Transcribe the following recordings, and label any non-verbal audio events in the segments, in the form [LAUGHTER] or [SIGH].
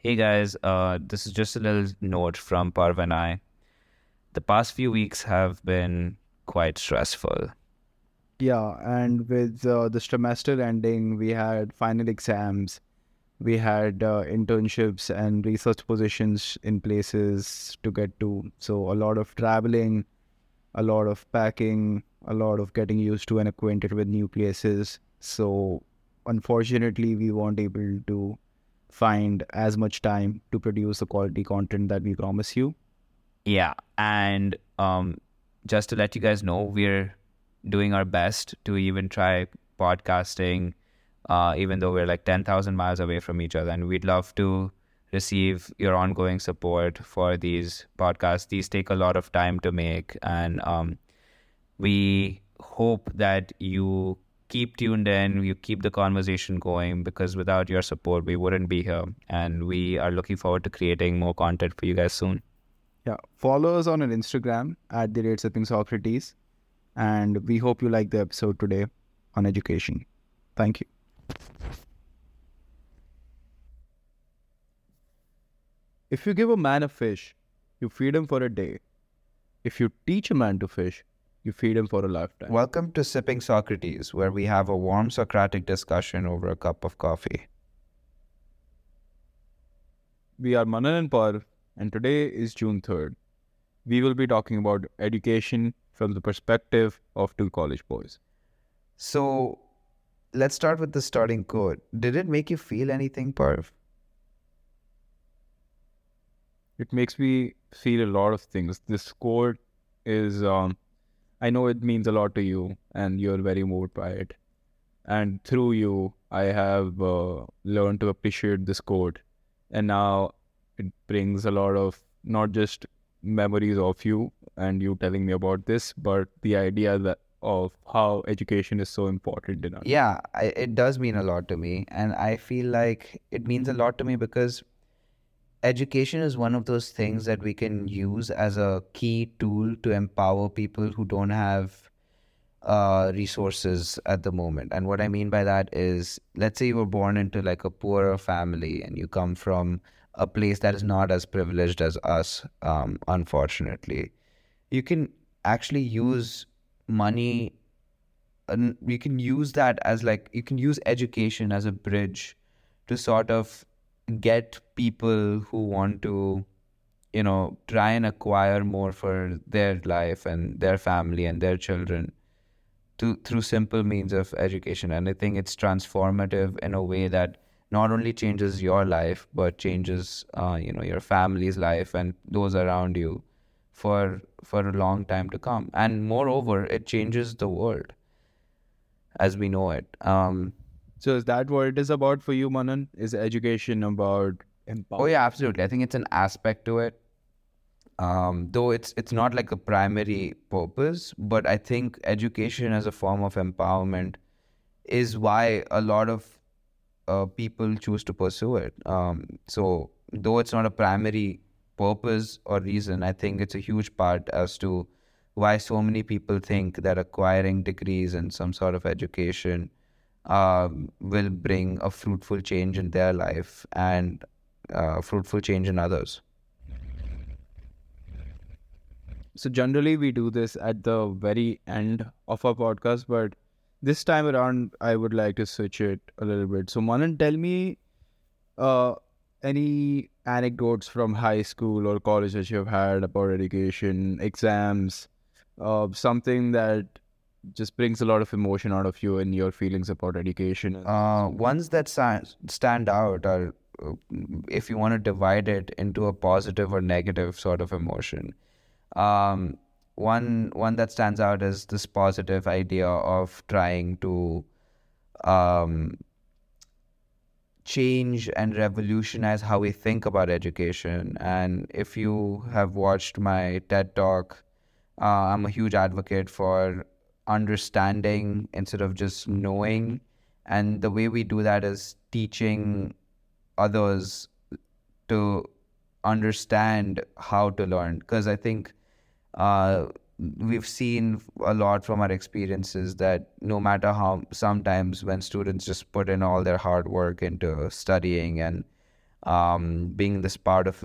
Hey guys, uh, this is just a little note from Parv and I. The past few weeks have been quite stressful. Yeah, and with uh, the semester ending, we had final exams, we had uh, internships and research positions in places to get to. So, a lot of traveling, a lot of packing, a lot of getting used to and acquainted with new places. So, unfortunately, we weren't able to find as much time to produce the quality content that we promise you. Yeah, and um, just to let you guys know, we're doing our best to even try podcasting, uh, even though we're like 10,000 miles away from each other. And we'd love to receive your ongoing support for these podcasts. These take a lot of time to make, and um, we hope that you keep tuned in, you keep the conversation going because without your support, we wouldn't be here. And we are looking forward to creating more content for you guys soon. Yeah, follow us on our Instagram at the rate sipping Socrates, and we hope you like the episode today on education. Thank you. If you give a man a fish, you feed him for a day. If you teach a man to fish, you feed him for a lifetime. Welcome to Sipping Socrates, where we have a warm Socratic discussion over a cup of coffee. We are Manan and Parv, and today is June 3rd. We will be talking about education from the perspective of two college boys. So, let's start with the starting code. Did it make you feel anything, Parv? It makes me feel a lot of things. This code is, um, I know it means a lot to you, and you're very moved by it. And through you, I have uh, learned to appreciate this quote. And now it brings a lot of not just memories of you and you telling me about this, but the idea that of how education is so important in our Yeah, I, it does mean a lot to me. And I feel like it means a lot to me because education is one of those things that we can use as a key tool to empower people who don't have uh, resources at the moment. And what I mean by that is, let's say you were born into like a poorer family and you come from a place that is not as privileged as us, um, unfortunately. You can actually use money and you can use that as like you can use education as a bridge to sort of get people who want to you know try and acquire more for their life and their family and their children to through simple means of education. And i think it's transformative in a way that not only changes your life but changes uh, you know your family's life and those around you for for a long time to come. And moreover it changes the world as we know it. Um, So is that what it is about for you, Manan? Is education about empowerment? Oh yeah, absolutely. I think it's an aspect to it. Um, though it's it's not like a primary purpose, but I think education as a form of empowerment is why a lot of uh, people choose to pursue it. Um, so though it's not a primary purpose or reason, I think it's a huge part as to why so many people think that acquiring degrees and some sort of education um, will bring a fruitful change in their life and uh, fruitful change in others. So generally we do this at the very end of our podcast, but this time around I would like to switch it a little bit. So Manan, tell me uh, any anecdotes from high school or college that you have had about education, exams, uh, something that just brings a lot of emotion out of you and your feelings about education. Uh, ones that stand out are, uh, if you want to divide it into a positive or negative sort of emotion. Um, one one that stands out is this positive idea of trying to um, change and revolutionize how we think about education. And if you have watched my TED talk, uh, I'm a huge advocate for understanding instead of just knowing. And the way we do that is teaching others to understand how to learn. Because I think uh, we've seen a lot from our experiences that no matter how sometimes when students just put in all their hard work into studying and um, being this part of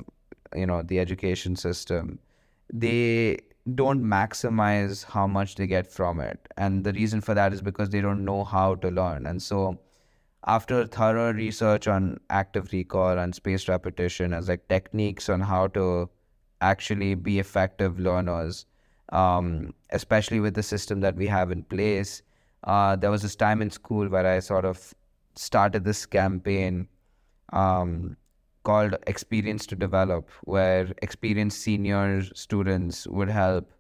you know the education system, they don't maximize how much they get from it, and the reason for that is because they don't know how to learn, and so after thorough research on active recall and spaced repetition as like techniques on how to actually be effective learners, um, especially with the system that we have in place. Uh, there was this time in school where I sort of started this campaign um, called Experience to Develop, where experienced senior students would help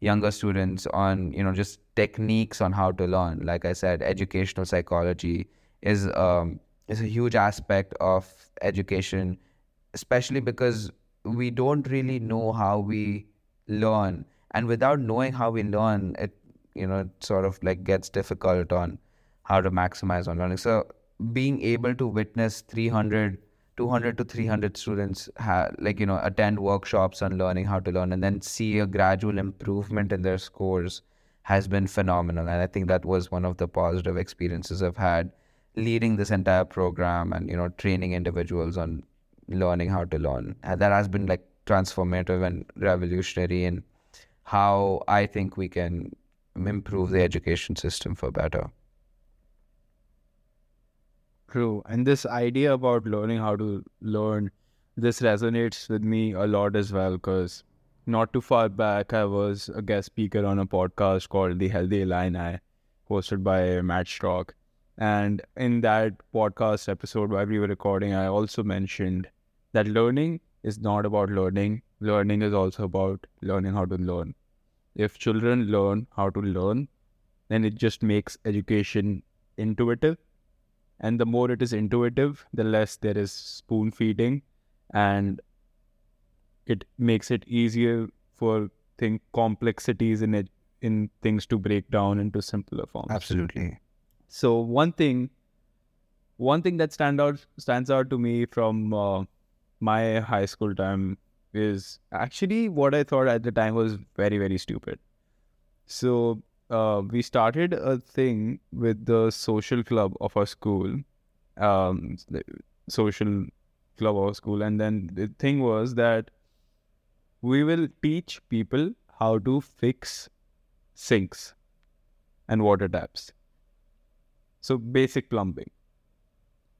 younger students on you know just techniques on how to learn. Like I said, educational psychology is um, is a huge aspect of education, especially because we don't really know how we learn, and without knowing how we learn, it you know it sort of like gets difficult on how to maximize on learning. So being able to witness 300 200 mm-hmm. to 300 students ha- like you know attend workshops on learning how to learn and then see a gradual improvement in their scores has been phenomenal. And i think that was one of the positive experiences i've had leading this entire program and you know training individuals on learning how to learn. And that has been like transformative and revolutionary in how i think we can improve the education system for better True. And this idea about learning how to learn, this resonates with me a lot as well because not too far back, I was a guest speaker on a podcast called The Healthy Illini, hosted by Matt Strock. And in that podcast episode, while we were recording, I also mentioned that learning is not about learning, learning is also about learning how to learn. If children learn how to learn, then it just makes education intuitive and the more it is intuitive the less there is spoon feeding. And it makes it easier for think complexities in it in things to break down into simpler forms. Absolutely. So one thing one thing that stand out stands out to me from uh, my high school time is actually what i thought at the time was very very stupid. So uh, we started a thing with the social club of our school, um, social club of our school, and then the thing was that we will teach people how to fix sinks and water taps. So basic plumbing.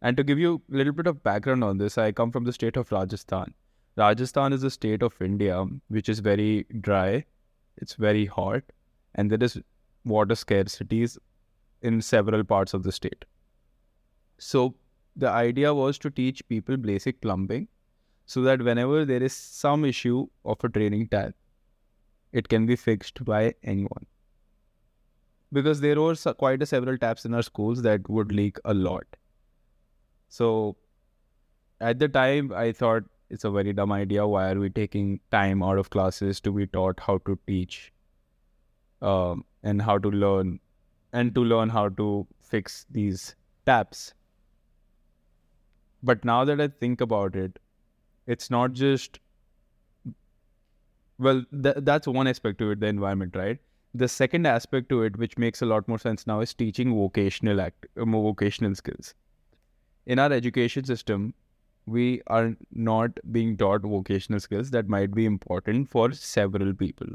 And to give you a little bit of background on this, I come from the state of Rajasthan. Rajasthan is a state of India which is very dry, it's very hot, and there is water scarcities in several parts of the state. So the idea was to teach people basic plumbing so that whenever there is some issue of a draining tap, it can be fixed by anyone. Because there were quite a several taps in our schools that would leak a lot. So at the time, I thought it's a very dumb idea. Why are we taking time out of classes to be taught how to teach um, and how to learn and to learn how to fix these taps. But now that I think about it, it's not just well, th- that's one aspect to it, the environment, right? The second aspect to it, which makes a lot more sense now, is teaching vocational act, uh, vocational skills. In our education system, we are not being taught vocational skills that might be important for several people.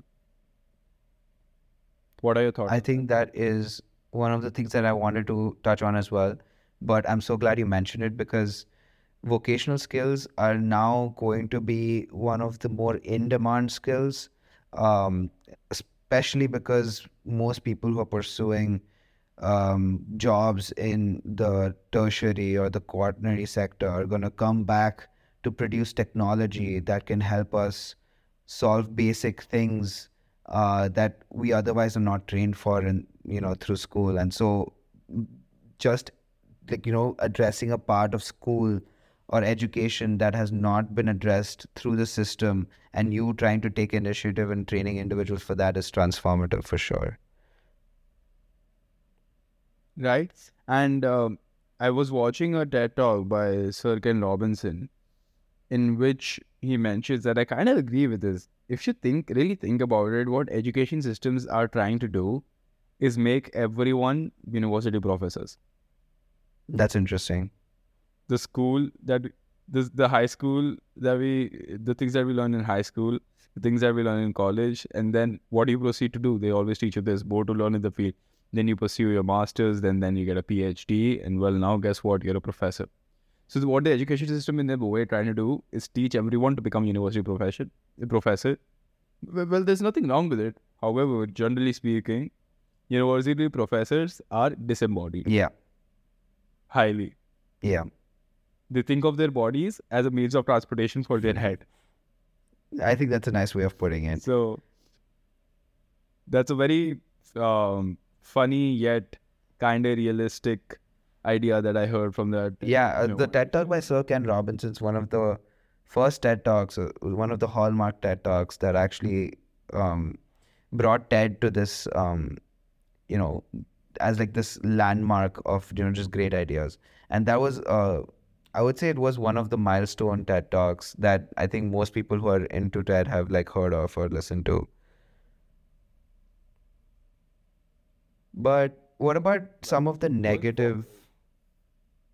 What are your thoughts? I think that is one of the things that I wanted to touch on as well. But I'm so glad you mentioned it because vocational skills are now going to be one of the more in demand skills, um, especially because most people who are pursuing um, jobs in the tertiary or the quaternary sector are going to come back to produce technology that can help us solve basic things uh, that we otherwise are not trained for in you know through school. And so just like you know addressing a part of school or education that has not been addressed through the system and you trying to take initiative and training individuals for that is transformative for sure. Right. And um, i was watching a ted talk by sir ken robinson in which he mentions that i kind of agree with this if you think really think about it, what education systems are trying to do is make everyone university professors. That's interesting. The school that this the high school that we the things that we learn in high school, the things that we learn in college, and then what do you proceed to do? They always teach you this more to learn in the field. Then you pursue your masters, then then you get a PhD, and well now guess what? You're a professor. So what the education system in their way trying to do is teach everyone to become university profession professor. Well, there's nothing wrong with it. However, generally speaking, university professors are disembodied. Yeah. Highly. Yeah. They think of their bodies as a means of transportation for their head. I think that's a nice way of putting it. So that's a very um, funny yet kind of realistic idea that I heard from that. Yeah, uh, you know, the TED Talk by Sir Ken Robinson is one of the first TED Talks, uh, one of the hallmark TED Talks that actually um, brought TED to this, um, you know, as like this landmark of you know just great ideas. And that was, uh, I would say, it was one of the milestone TED Talks that I think most people who are into TED have like heard of or listened to. But what about some of the negative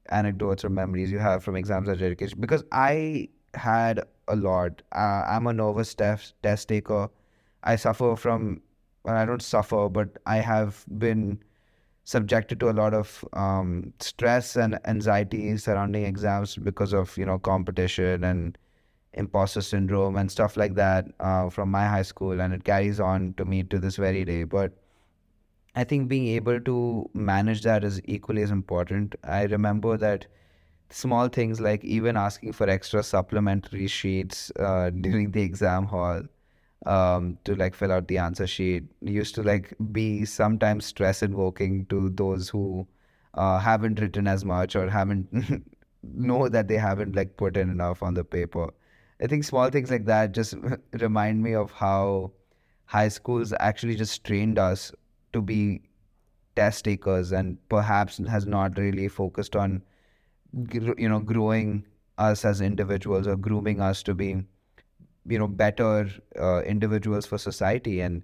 anecdotes or memories you have from exams or education? Because I had a lot. Uh, I'm a nervous test test taker. I suffer from, well, I don't suffer, but I have been subjected to a lot of um, stress and anxiety surrounding exams because of you know competition and imposter syndrome and stuff like that uh, from my high school, and it carries on to me to this very day. But I think being able to manage that is equally as important. I remember that small things like even asking for extra supplementary sheets uh, [LAUGHS] during the exam hall um, to like fill out the answer sheet used to like be sometimes stress invoking to those who uh, haven't written as much or haven't [LAUGHS] know that they haven't like put in enough on the paper. I think small things like that just [LAUGHS] remind me of how high schools actually just trained us to be test takers and perhaps has not really focused on you know growing us as individuals or grooming us to be you know better uh, individuals for society. And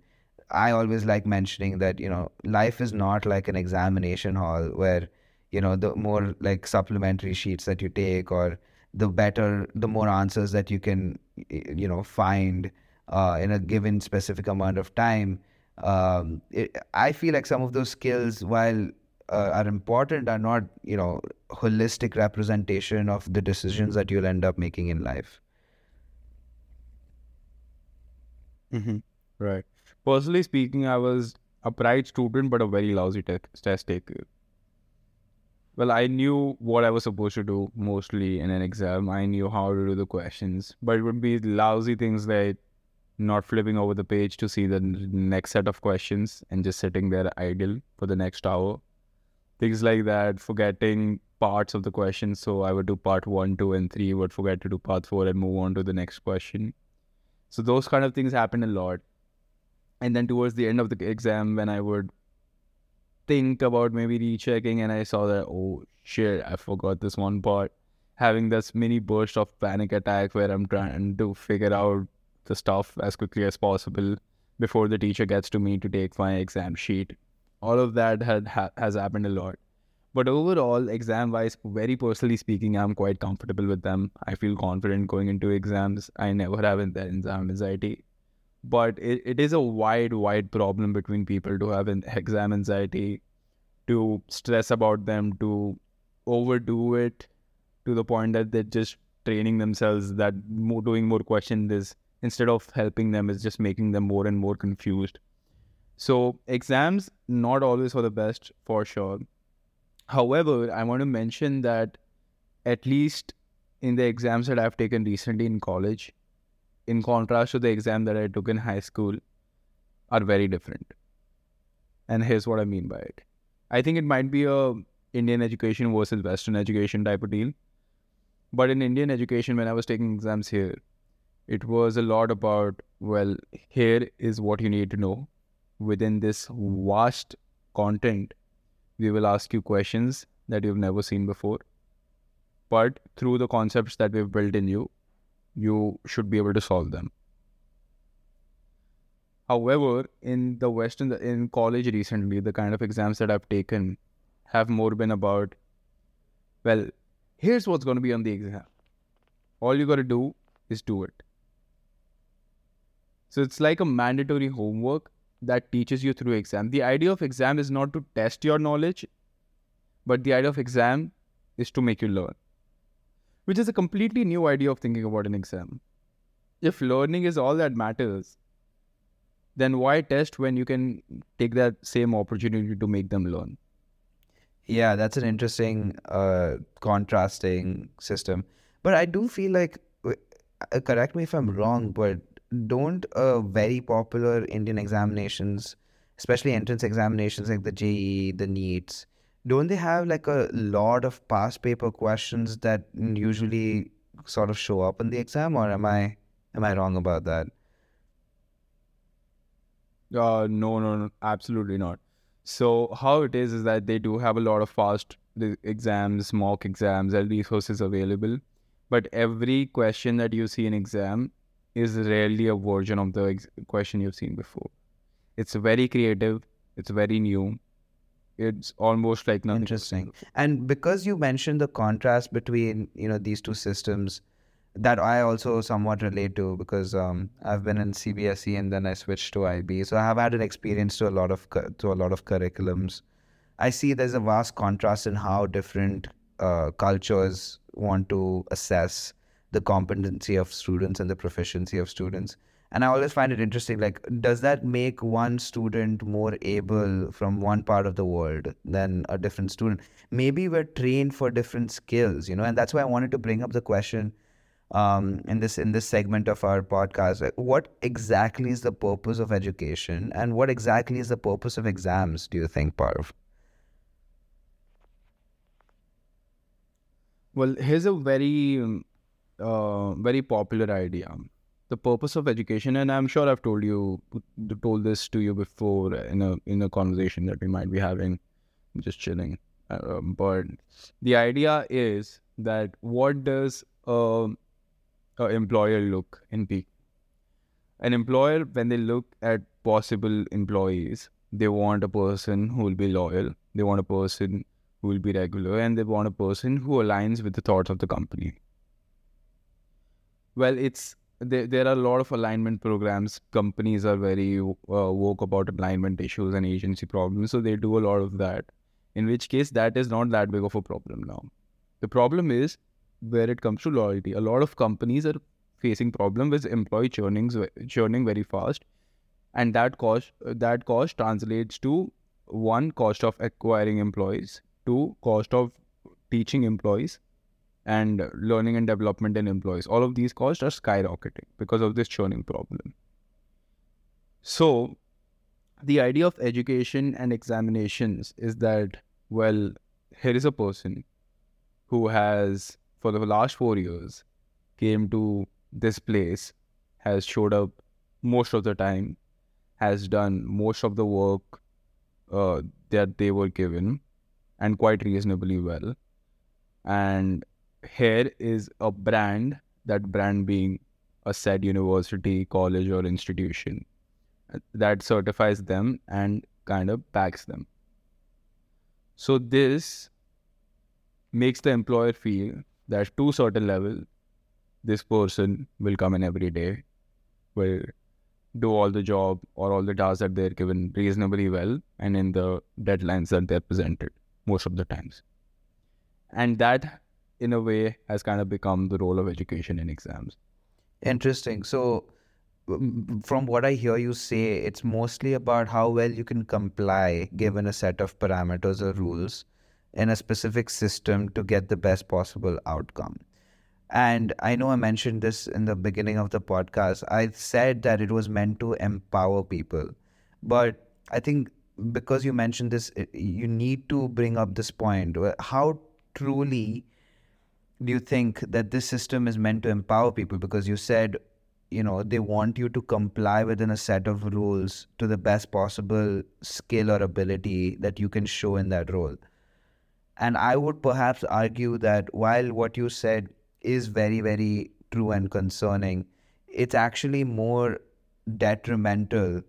i always like mentioning that you know life is not like an examination hall where you know the more like supplementary sheets that you take or the better the more answers that you can you know find uh, in a given specific amount of time um, it, I feel like some of those skills, while uh, are important, are not you know holistic representation of the decisions that you'll end up making in life. Mm-hmm. Right. Personally speaking, I was a bright student but a very lousy te- test taker. Well, I knew what I was supposed to do mostly in an exam. I knew how to do the questions, but it would be lousy things like not flipping over the page to see the next set of questions and just sitting there idle for the next hour. Things like that, forgetting parts of the question. So I would do part one, two, and three, would forget to do part four and move on to the next question. So those kind of things happen a lot. And then towards the end of the exam, when I would think about maybe rechecking and I saw that, oh shit, I forgot this one part. Having this mini burst of panic attack where I'm trying to figure out the stuff as quickly as possible before the teacher gets to me to take my exam sheet. All of that had ha- has happened a lot. But overall, exam wise, very personally speaking, I'm quite comfortable with them. I feel confident going into exams. I never have that exam anxiety. But it, it is a wide, wide problem between people to have an exam anxiety, to stress about them, to overdo it to the point that they're just training themselves that more, doing more questions is instead of helping them is just making them more and more confused. So exams not always for the best for sure. However i want to mention that at least in the exams that i've taken recently in college in contrast to the exam that i took in high school are very different. And here's what i mean by it. I think it might be a indian education versus western education type of deal. But in indian education when i was taking exams here it was a lot about well here is what you need to know. Within this vast content we will ask you questions that you've never seen before. But through the concepts that we've built in you you should be able to solve them. However in the western in college recently the kind of exams that i've taken have more been about well here's what's going to be on the exam. All you got to do is do it. So it's like a mandatory homework that teaches you through exam. The idea of exam is not to test your knowledge, but the idea of exam is to make you learn, which is a completely new idea of thinking about an exam. If learning is all that matters, then why test when you can take that same opportunity to make them learn? Yeah, that's an interesting, uh, contrasting system. But I do feel like, uh, correct me if I'm wrong, but don't uh, very popular Indian examinations, especially entrance examinations like the JEE, the NEETs, don't they have like a lot of past paper questions that usually sort of show up in the exam, or am I am I wrong about that? Uh, no, no, no, absolutely not. So how it is is that they do have a lot of past exams, mock exams, and resources available. But every question that you see in exam is rarely a version of the ex- question you've seen before. It's very creative. It's very new. It's almost like nothing. Interesting. And because you mentioned the contrast between, you know, these two systems, that I also somewhat relate to because um, I've been in CBSE and then I switched to IB. So I have had an experience to a lot of cu- to a lot of curriculums. I see there's a vast contrast in how different uh, cultures want to assess the competency of students and the proficiency of students. And I always find it interesting like, does that make one student more able from one part of the world than a different student? Maybe we're trained for different skills, you know, and that's why I wanted to bring up the question um, in this in this segment of our podcast. like, What exactly is the purpose of education, and what exactly is the purpose of exams? Do you think, Parv? Well, here's a very, um, uh, very popular idea. The purpose of education, and I'm sure I've told you, told this to you before in a in a conversation that we might be having, just chilling. Um, but the idea is that what does a, a employer look in people? An employer, when they look at possible employees, they want a person who will be loyal. They want a person who will be regular and they want a person who aligns with the thoughts of the company. Well, it's there, there are a lot of alignment programs. Companies are very uh, woke about alignment issues and agency problems, so they do a lot of that. In which case, that is not that big of a problem now. The problem is where it comes to loyalty. A lot of companies are facing problem with employee churning churning very fast, and that cost that cost translates to one cost of acquiring employees two cost of teaching employees and learning and development in employees. All of these costs are skyrocketing because of this churning problem. So, the idea of education and examinations is that, well, here is a person who has, for the last four years, came to this place, has showed up most of the time, has done most of the work uh, that they were given, and quite reasonably well. And here is a brand, that brand being a said university, college, or institution uh, that certifies them and kind of backs them. So this makes the employer feel that to a certain level, this person will come in every day, will do all the job or all the tasks that they're given reasonably well and in the deadlines that they're presented most of the times. And that, in a way, has kind of become the role of education in exams. Interesting. So, um, from what I hear you say, it's mostly about how well you can comply given a set of parameters or rules in a specific system to get the best possible outcome. And I know I mentioned this in the beginning of the podcast. I said that it was meant to empower people. But I think because you mentioned this, you need to bring up this point. How truly do you think that this system is meant to empower people? Because you said, you know, they want you to comply within a set of rules to the best possible skill or ability that you can show in that role. And I would perhaps argue that while what you said is very, very true and concerning, it's actually more detrimental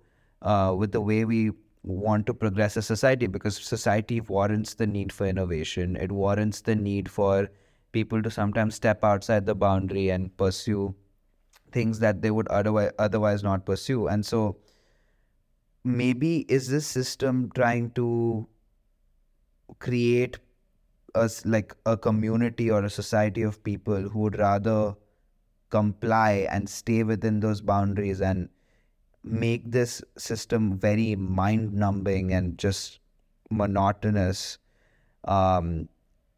uh, with the way we want to progress a society because society warrants the need for innovation. It warrants the need for people to sometimes step outside the boundary and pursue things that they would otherwise otherwise not pursue. And so maybe is this system trying to create us like a community or a society of people who would rather comply and stay within those boundaries and make this system very mind numbing and just monotonous um,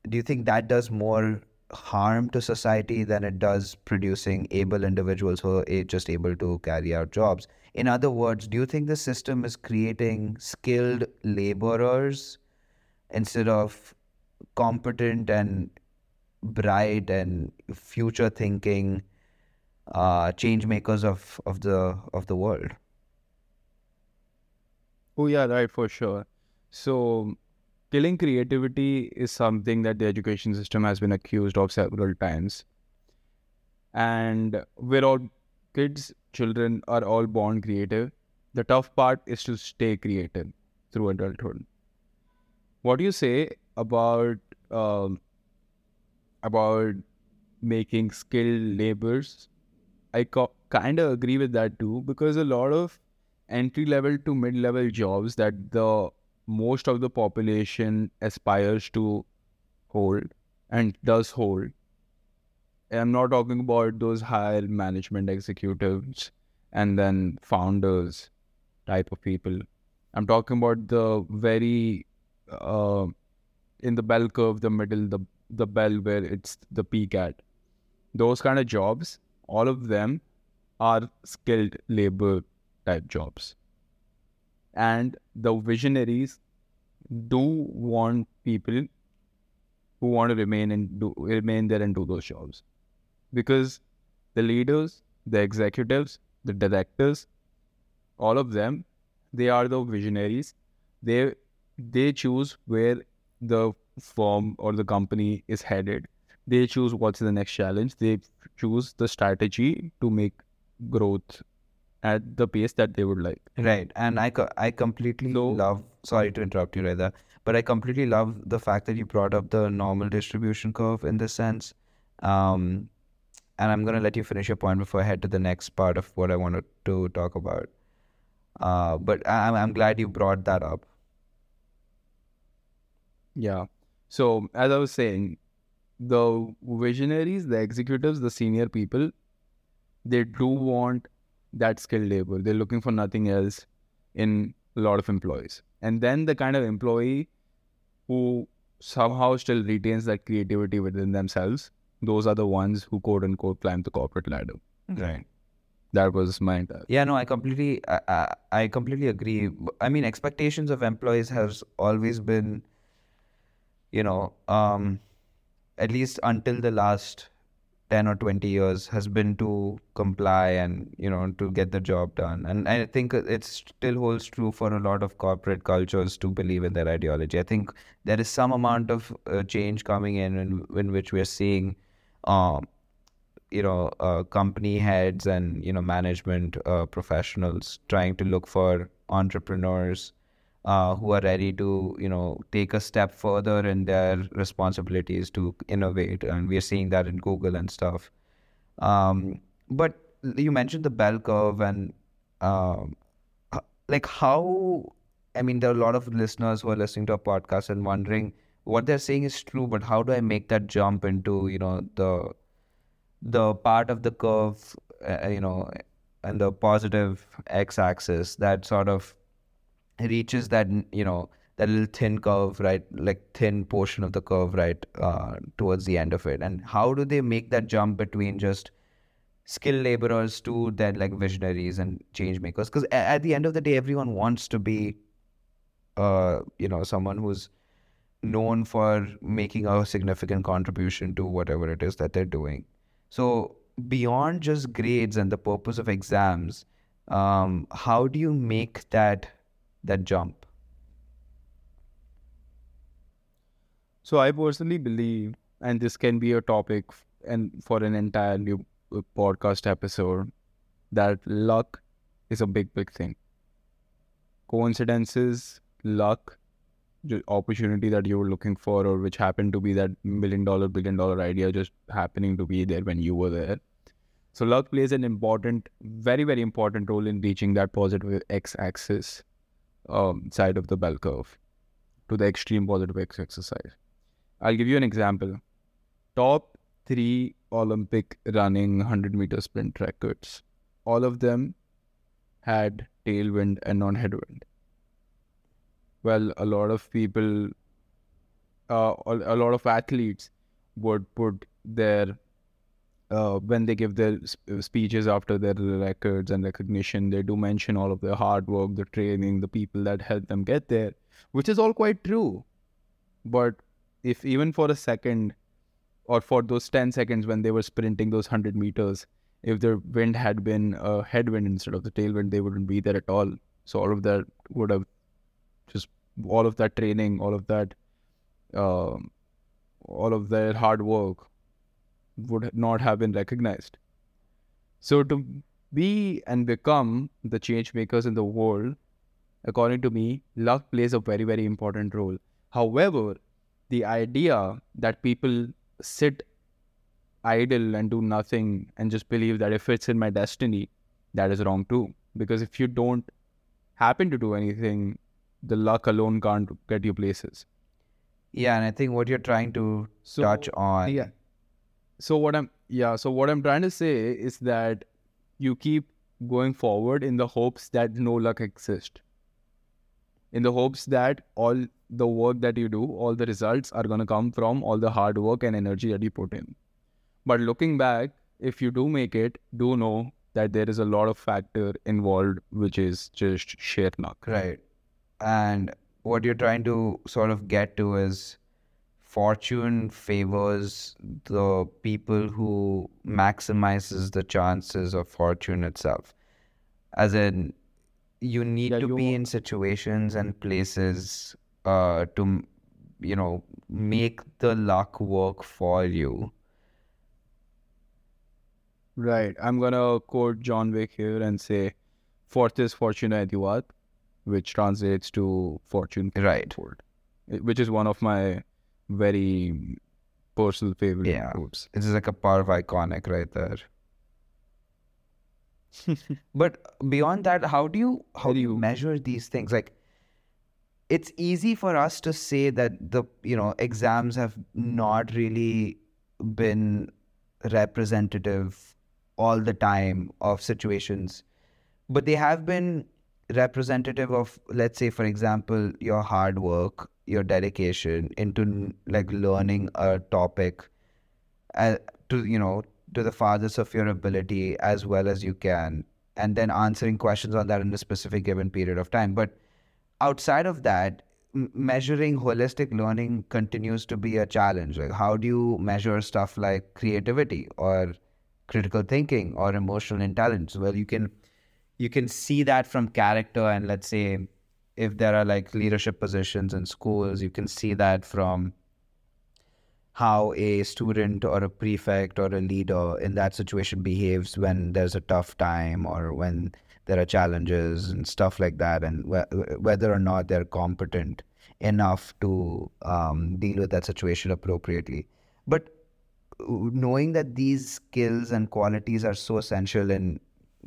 do you think that does more harm to society than it does producing able individuals who are just able to carry out jobs in other words do you think the system is creating skilled laborers instead of competent and bright and future thinking uh, change makers of, of the of the world. Oh yeah, right for sure. So killing creativity is something that the education system has been accused of several times. And we're all kids, children are all born creative. The tough part is to stay creative through adulthood. What do you say about um, about making skilled labors I co- kind of agree with that too because a lot of entry level to mid level jobs that the most of the population aspires to hold and does hold. I'm not talking about those higher management executives and then founders type of people. I'm talking about the very uh, in the bell curve, the middle, the the bell where it's the peak at. Those kind of jobs all of them are skilled labor type jobs. And the visionaries do want people who want to remain and do remain there and do those jobs. Because the leaders, the executives, the directors, all of them, they are the visionaries. They they choose where the firm or the company is headed they choose what's the next challenge they choose the strategy to make growth at the pace that they would like. Right and i co- i completely so, love sorry to interrupt you right but i completely love the fact that you brought up the normal distribution curve in this sense um and i'm going to let you finish your point before i head to the next part of what i wanted to talk about. Uh but i'm, I'm glad you brought that up. Yeah. So as i was saying the visionaries, the executives, the senior people, they do want that skilled labor. They're looking for nothing else in a lot of employees. And then the kind of employee who somehow still retains that creativity within themselves, those are the ones who quote unquote climb the corporate ladder. Right. That was my entire. Yeah, no, I completely, I, I, I completely agree. I mean, expectations of employees has always been, you know, um, at least until the last 10 or 20 years has been to comply and you know to get the job done. And i think it still holds true for a lot of corporate cultures to believe in their ideology. I think there is some amount of uh, change coming in, in in which we're seeing um, you know uh, company heads and you know management uh, professionals trying to look for entrepreneurs uh, who are ready to you know take a step further in their responsibilities to innovate. And we are seeing that in google and stuff. Um, but you mentioned the bell curve and um, like how i mean there are a lot of listeners who are listening to a podcast and wondering what they're saying is true but how do i make that jump into you know the the part of the curve uh, you know and the positive x-axis that sort of reaches that you know that little thin curve right like thin portion of the curve right uh, towards the end of it. And how do they make that jump between just skilled laborers to then like visionaries and change makers? Because at the end of the day everyone wants to be uh you know someone who's known for making a significant contribution to whatever it is that they're doing. So beyond just grades and the purpose of exams um, how do you make that that jump? So I personally believe, and this can be a topic and for an entire new uh, podcast episode, that luck is a big, big thing. Coincidences, luck, ju- opportunity that you were looking for, or which happened to be that million dollar, billion dollar idea just happening to be there when you were there. So luck plays an important, very, very important role in reaching that positive x axis um, side of the bell curve to the extreme positive x-axis. I'll give you an example. Top three Olympic running 100 meter sprint records, all of them had tailwind and non headwind. Well, a lot of people, uh, a lot of athletes would put their uh, when they give their speeches after their records and recognition, they do mention all of their hard work, the training, the people that helped them get there, which is all quite true. But if even for a second or for those 10 seconds when they were sprinting those 100 meters, if the wind had been a headwind instead of the tailwind, they wouldn't be there at all. So all of that would have just all of that training, all of that, uh, all of their hard work would not have been recognized. So to be and become the change makers in the world, according to me, luck plays a very, very important role. However, the idea that people sit idle and do nothing and just believe that if it's in my destiny, that is wrong too. Because if you don't happen to do anything, the luck alone can't get you places. Yeah, and I think what you're trying to So, touch on. yeah. So what I'm yeah, so what I'm trying to say is that you keep going forward in the hopes that no luck exists. In the hopes that all the work that you do, all the results are gonna come from all the hard work and energy that you put in. But looking back, if you do make it, do know that there is a lot of factor involved, which is just sheer luck. Right. And what you're trying to sort of get to is fortune favors the people who maximizes the chances of fortune itself. As in, you need Yeah, to you be in situations and places uh, to, you know, make the luck work for you. Right. I'm gonna quote John Wick here and say, "Fortis fortuna adiuvat," which translates to "fortune Right. forward," which is one of my very personal favorite Yeah. This is like a part of iconic right there. [LAUGHS] But beyond that, how do you how How do you- measure these things? Like, it's easy for us to say that the you know exams have not really been representative all the time of situations, but they have been representative of, let's say, for example, your hard work, your dedication into like learning a topic uh, to you know to the farthest of your ability as well as you can and then answering questions on that in a specific given period of time. But outside of that m- measuring holistic learning continues to be a challenge. Like how do you measure stuff like creativity or critical thinking or emotional intelligence? Well you can you can see that from character and let's say if there are like leadership positions in schools you can see that from how a student or a prefect or a leader in that situation behaves when there's a tough time or when there are challenges and stuff like that, and wh- whether or not they're competent enough to um, deal with that situation appropriately. But knowing that these skills and qualities are so essential in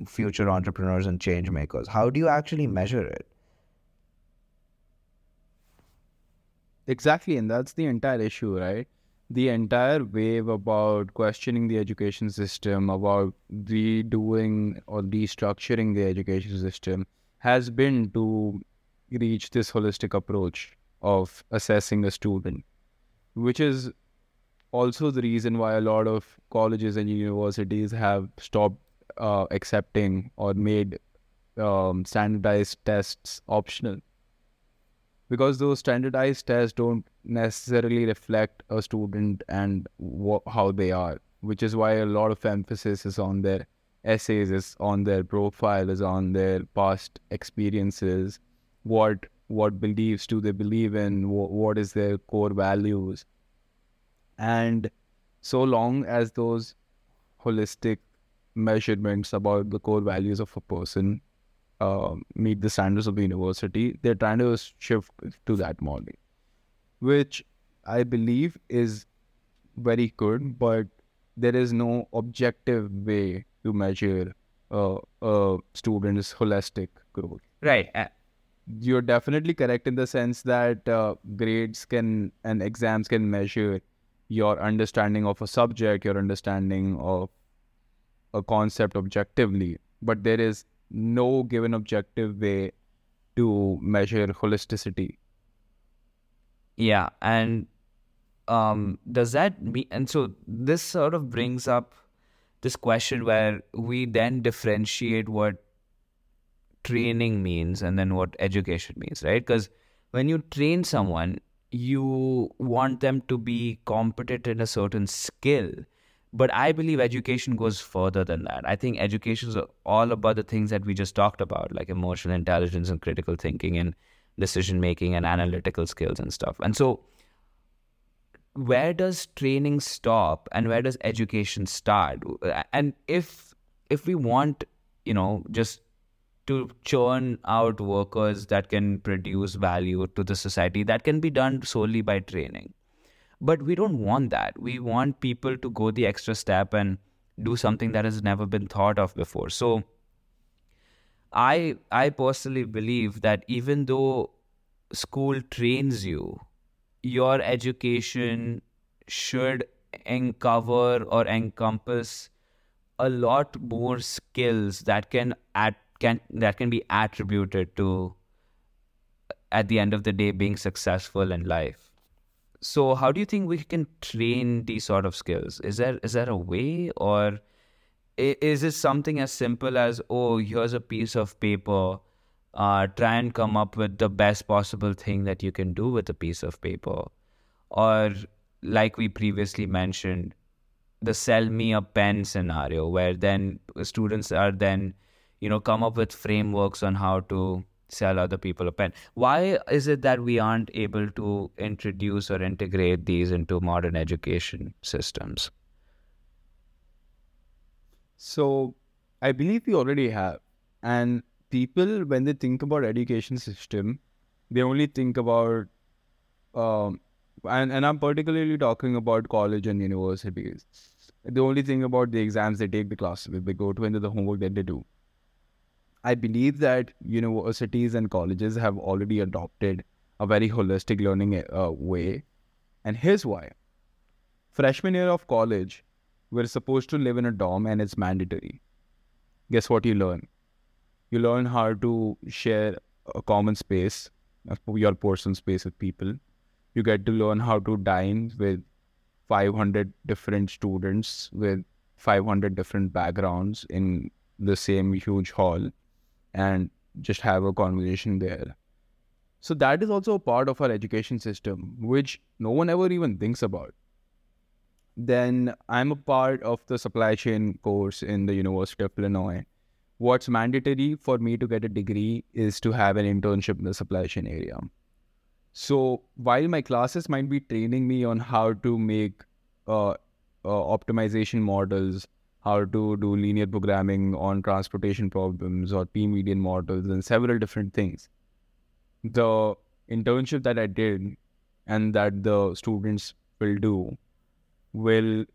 future entrepreneurs and change makers, how do you actually measure it? Exactly, and that's the entire issue, right? The entire wave about questioning the education system, about redoing or restructuring the education system, has been to reach this holistic approach of assessing a student, which is also the reason why a lot of colleges and universities have stopped uh, accepting or made um, standardized tests optional because those standardized tests don't necessarily reflect a student and wha- how they are which is why a lot of emphasis is on their essays is on their profile is on their past experiences what what beliefs do they believe in wh- what is their core values. And so long as those holistic measurements about the core values of a person uh, meet the standards of the university, they're trying to shift to that model. which I believe is very good, but there is no objective way to measure uh, a student's holistic growth. Right. Uh, You're definitely correct in the sense that uh, grades can and exams can measure your understanding of a subject, your understanding of a concept objectively, but there is no given objective way to measure holisticity. Yeah, and um, does that mean? And so this sort of brings up this question where we then differentiate what training means and then what education means, right? Because when you train someone, you want them to be competent in a certain skill. But I believe education goes further than that. I think education is all about the things that we just talked about, like emotional intelligence and critical thinking and decision making and analytical skills and stuff. And so, where does training stop and where does education start? And if if we want, you know, just to churn out workers that can produce value to the society, that can be done solely by training. But we don't want that. We want people to go the extra step and do something that has never been thought of before. So I I personally believe that even though school trains you, your education should uncover or encompass a lot more skills that can at can that can be attributed to at the end of the day being successful in life so how do you think we can train these sort of skills? Is there is there a way or is it something as simple as oh here's a piece of paper uh, try and come up with the best possible thing that you can do with a piece of paper or like we previously mentioned the sell me a pen scenario where then students are then you know come up with frameworks on how to sell other people a pen. Why is it that we aren't able to introduce or integrate these into modern education systems? So i believe we already have. And people when they think about education system they only think about um, and, and i'm particularly talking about college and universities. They only think about the exams they take the classes they go to and the homework that they do I believe that universities and colleges have already adopted a very holistic learning uh, way. And here's why. Freshman year of college, we're supposed to live in a dorm and it's mandatory. Guess what you learn? You learn how to share a common space, your personal space with people. You get to learn how to dine with 500 different students with 500 different backgrounds in the same huge hall and just have a conversation there. So that is also a part of our education system, which no one ever even thinks about. Then I'm a part of the supply chain course in the University of Illinois. What's mandatory for me to get a degree is to have an internship in the supply chain area. So while my classes might be training me on how to make uh, uh, optimization models, how to do linear programming on transportation problems or p median models and several different things. The internship that I did and that the students will do will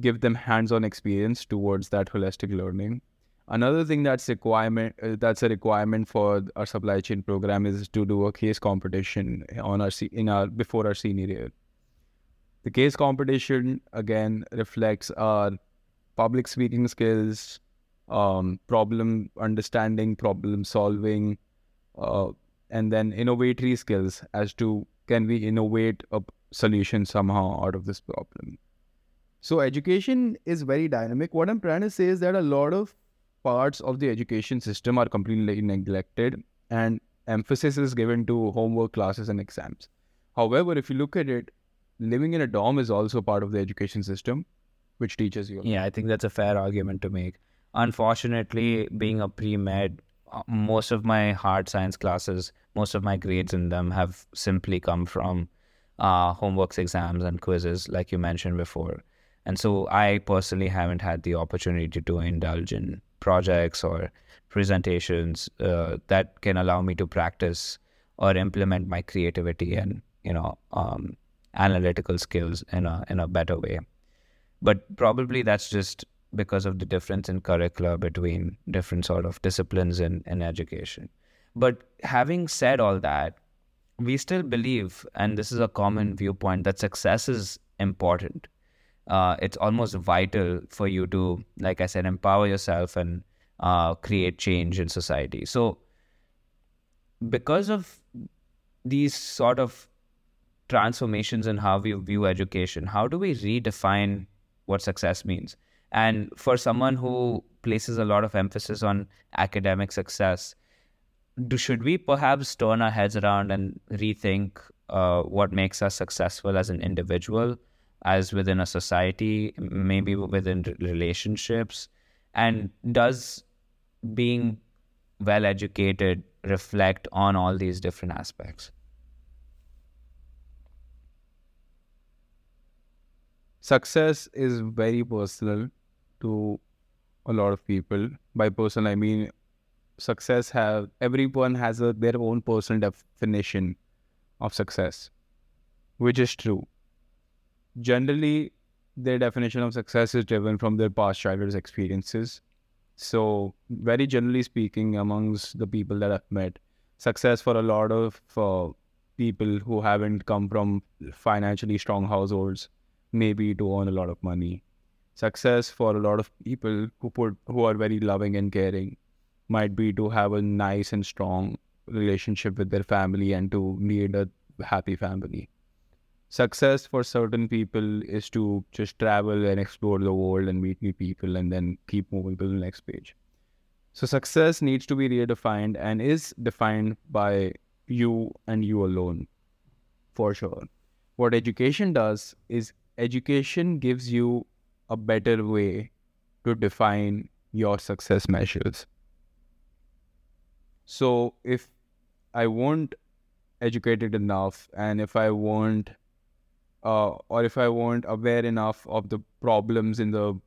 give them hands-on experience towards that holistic learning. Another thing that's requirement uh, that's a requirement for our supply chain program is to do a case competition on our in our before our senior year. The case competition again reflects our public speaking skills, um, problem understanding, problem solving, uh, and then innovatory skills as to can we innovate a solution somehow out of this problem. So education is very dynamic. What I'm trying to say is that a lot of parts of the education system are completely neglected and emphasis is given to homework classes and exams. However, if you look at it, living in a dorm is also part of the education system which teaches you. Yeah, I think that's a fair argument to make. Unfortunately, being a pre med, uh, most of my hard science classes, most of my grades in them have simply come from uh, homeworks, exams, and quizzes, like you mentioned before. And so I personally haven't had the opportunity to indulge in projects or presentations uh, that can allow me to practice or implement my creativity and you know um, analytical skills in a in a better way. But probably that's just because of the difference in curricula between different sort of disciplines in, in education. But having said all that, we still believe, and this is a common viewpoint, that success is important. Uh, it's almost vital for you to, like I said, empower yourself and uh, create change in society. So, because of these sort of transformations in how we view education, how do we redefine what success means? And for someone who places a lot of emphasis on academic success, do should we perhaps turn our heads around and rethink uh, what makes us successful as an individual, as within a society, maybe within relationships, and does being well educated reflect on all these different aspects? Success is very personal to a lot of people. By personal, I mean success have everyone has a, their own personal definition of success, which is true. Generally, their definition of success is driven from their past childhood experiences. So, very generally speaking, amongst the people that I've met, success for a lot of uh, people who haven't come from financially strong households, maybe to earn a lot of money. Success for a lot of people who put who are very loving and caring might be to have a nice and strong relationship with their family and to lead a happy family. Success for certain people is to just travel and explore the world and meet new people and then keep moving to the next page. So, success needs to be redefined and is defined by you and you alone, for sure. What education does is education gives you a better way to define your success measures. So if I weren't educated enough and if I weren't uh, or if I weren't aware enough of the problems in the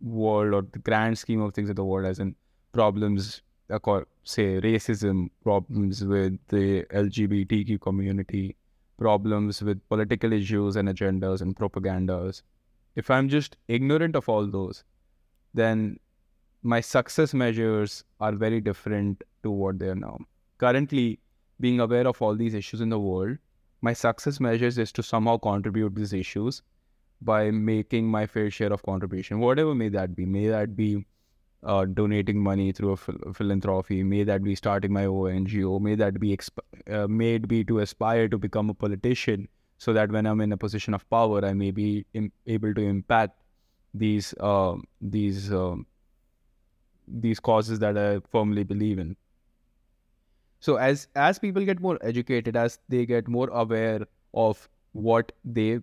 world or the grand scheme of things in the world, as in problems, say racism, problems with the LGBTQ community, problems with political issues and agendas and propagandas. If I'm just ignorant of all those, then my success measures are very different to what they are now. Currently, being aware of all these issues in the world, my success measures is to somehow contribute these issues by making my fair share of contribution, whatever may that be. May that be uh, donating money through a phil- philanthropy. May that be starting my own NGO. May that be exp- uh, may it be to aspire to become a politician, so that when I'm in a position of power, I may be Im- able to impact these uh, these um, these causes that I firmly believe in. So as as people get more educated, as they get more aware of what they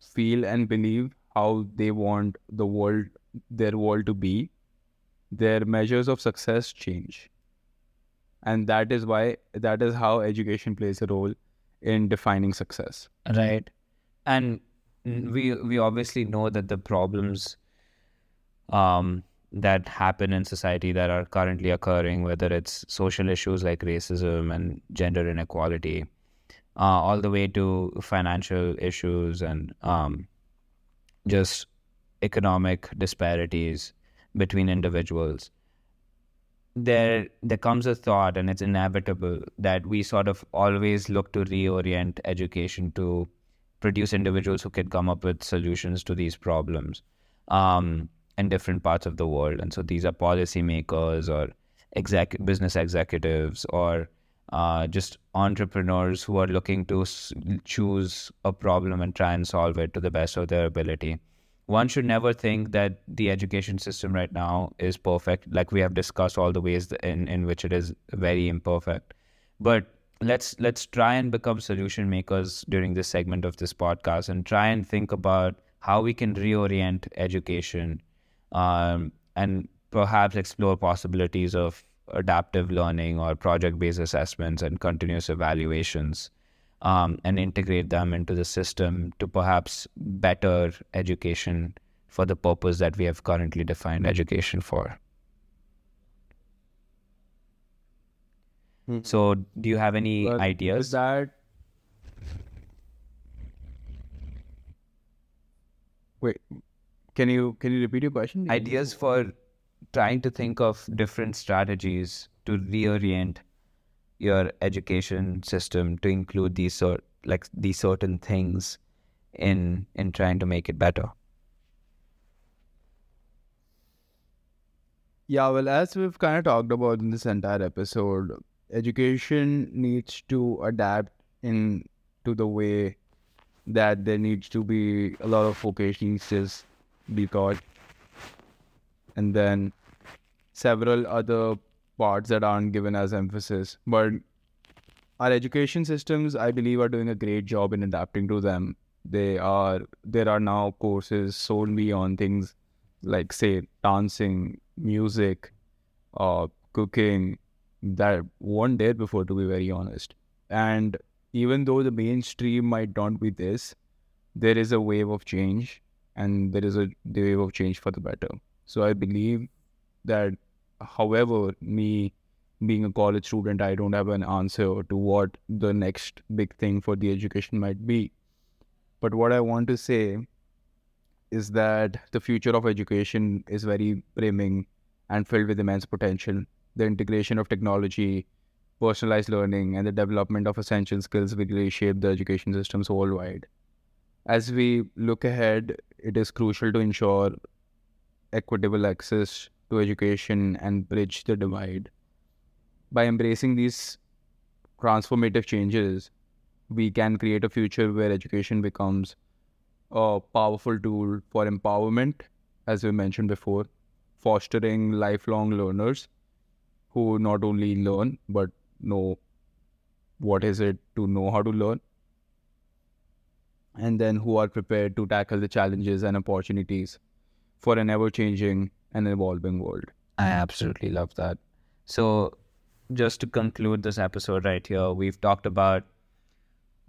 feel and believe, how they want the world, their world to be, their measures of success change. And that is why that is how education plays a role in defining success. Right. And we we obviously know that the problems um that happen in society that are currently occurring, whether it's social issues like racism and gender inequality, uh, all the way to financial issues and um, just economic disparities between individuals. There, there comes a thought, and it's inevitable that we sort of always look to reorient education to produce individuals who can come up with solutions to these problems. Um, in different parts of the world. And so these are policymakers or exec- business executives or uh, just entrepreneurs who are looking to s- choose a problem and try and solve it to the best of their ability. One should never think that the education system right now is perfect. Like we have discussed all the ways in, in which it is very imperfect. But let's let's try and become solution makers during this segment of this podcast and try and think about how we can reorient education um, and perhaps explore possibilities of adaptive learning or project based assessments and continuous evaluations um, and integrate them into the system to perhaps better education for the purpose that we have currently defined education for. Hmm. So, do you have any but ideas? that wait, can you can you repeat your question? Ideas for trying to think of different strategies to reorient your education system to include these sort like these certain things in in trying to make it better. Yeah, well, as we've kind of talked about in this entire episode, education needs to adapt in to the way that there needs to be a lot of vocational skills be taught, and then several other parts that aren't given as emphasis. But our education systems, I believe, are doing a great job in adapting to them. They are there are now courses solely on things like say dancing, music, uh, cooking that weren't there before, to be very honest. And even though the mainstream might not be this, there is a wave of change, and there is a wave of change for the better. So I believe that, however, me being a college student, I don't have an answer to what the next big thing for the education might be. But what I want to say is that the future of education is very brimming and filled with immense potential. The integration of technology, personalized learning, and the development of essential skills will reshape the education systems worldwide. As we look ahead, it is crucial to ensure equitable access to education and bridge the divide. By embracing these transformative changes, we can create a future where education becomes a powerful tool for empowerment, as we mentioned before, fostering lifelong learners who not only learn but know what is it to know how to learn, and then who are prepared to tackle the challenges and opportunities for an ever changing and evolving world. I absolutely love that. So, just to conclude this episode right here, we've talked about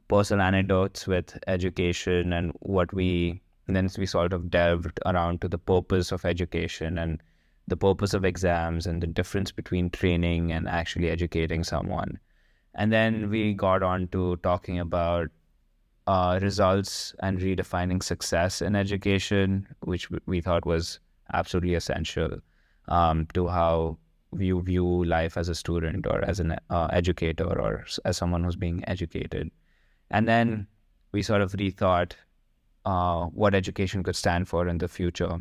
personal anecdotes with education and what we and then we sort of delved around to the purpose of education and the purpose of exams and the difference between training and actually educating someone. And then we got on to talking about uh, results and redefining success in education, which we thought was absolutely essential um, to how you view life as a student or as an uh, educator or as someone who's being educated. And then we sort of rethought uh, what education could stand for in the future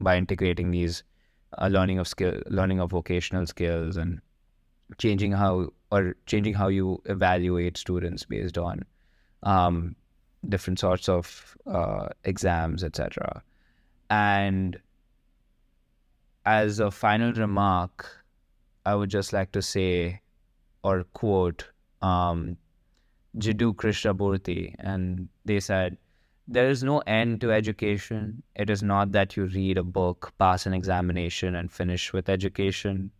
by integrating these uh, learning of skill, learning of vocational skills, and changing how or changing how you evaluate students based on um, different sorts of uh, exams, etc. And as a final remark, I would just like to say or quote um, Jiddu Krishnamurti, and they said, There is no end to education. It is not that you read a book, pass an examination, and finish with education.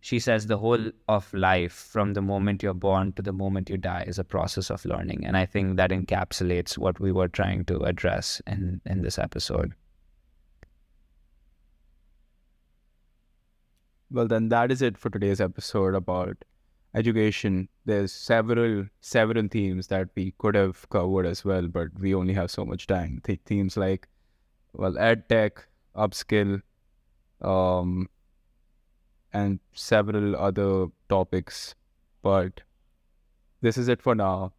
She says the whole of life, from the moment you're born to the moment you die, is a process of learning. And I think that encapsulates what we were trying to address in, in this episode. Well, then that is it for today's episode about education. There's several several themes that we could have covered as well, but we only have so much time. Th- themes like well, ed tech, upskill, um, and several other topics. But this is it for now.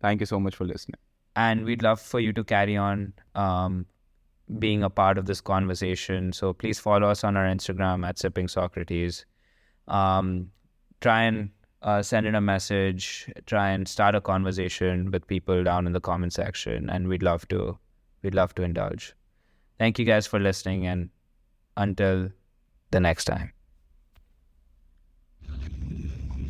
Thank you so much for listening. And we'd love for you to carry on um, being a part of this conversation. So please follow us on our Instagram at Sipping Socrates. Um, try and uh, send in a message, try and start a conversation with people down in the comment section, and we'd love to, we'd love to indulge. Thank you guys for listening, and until the next time.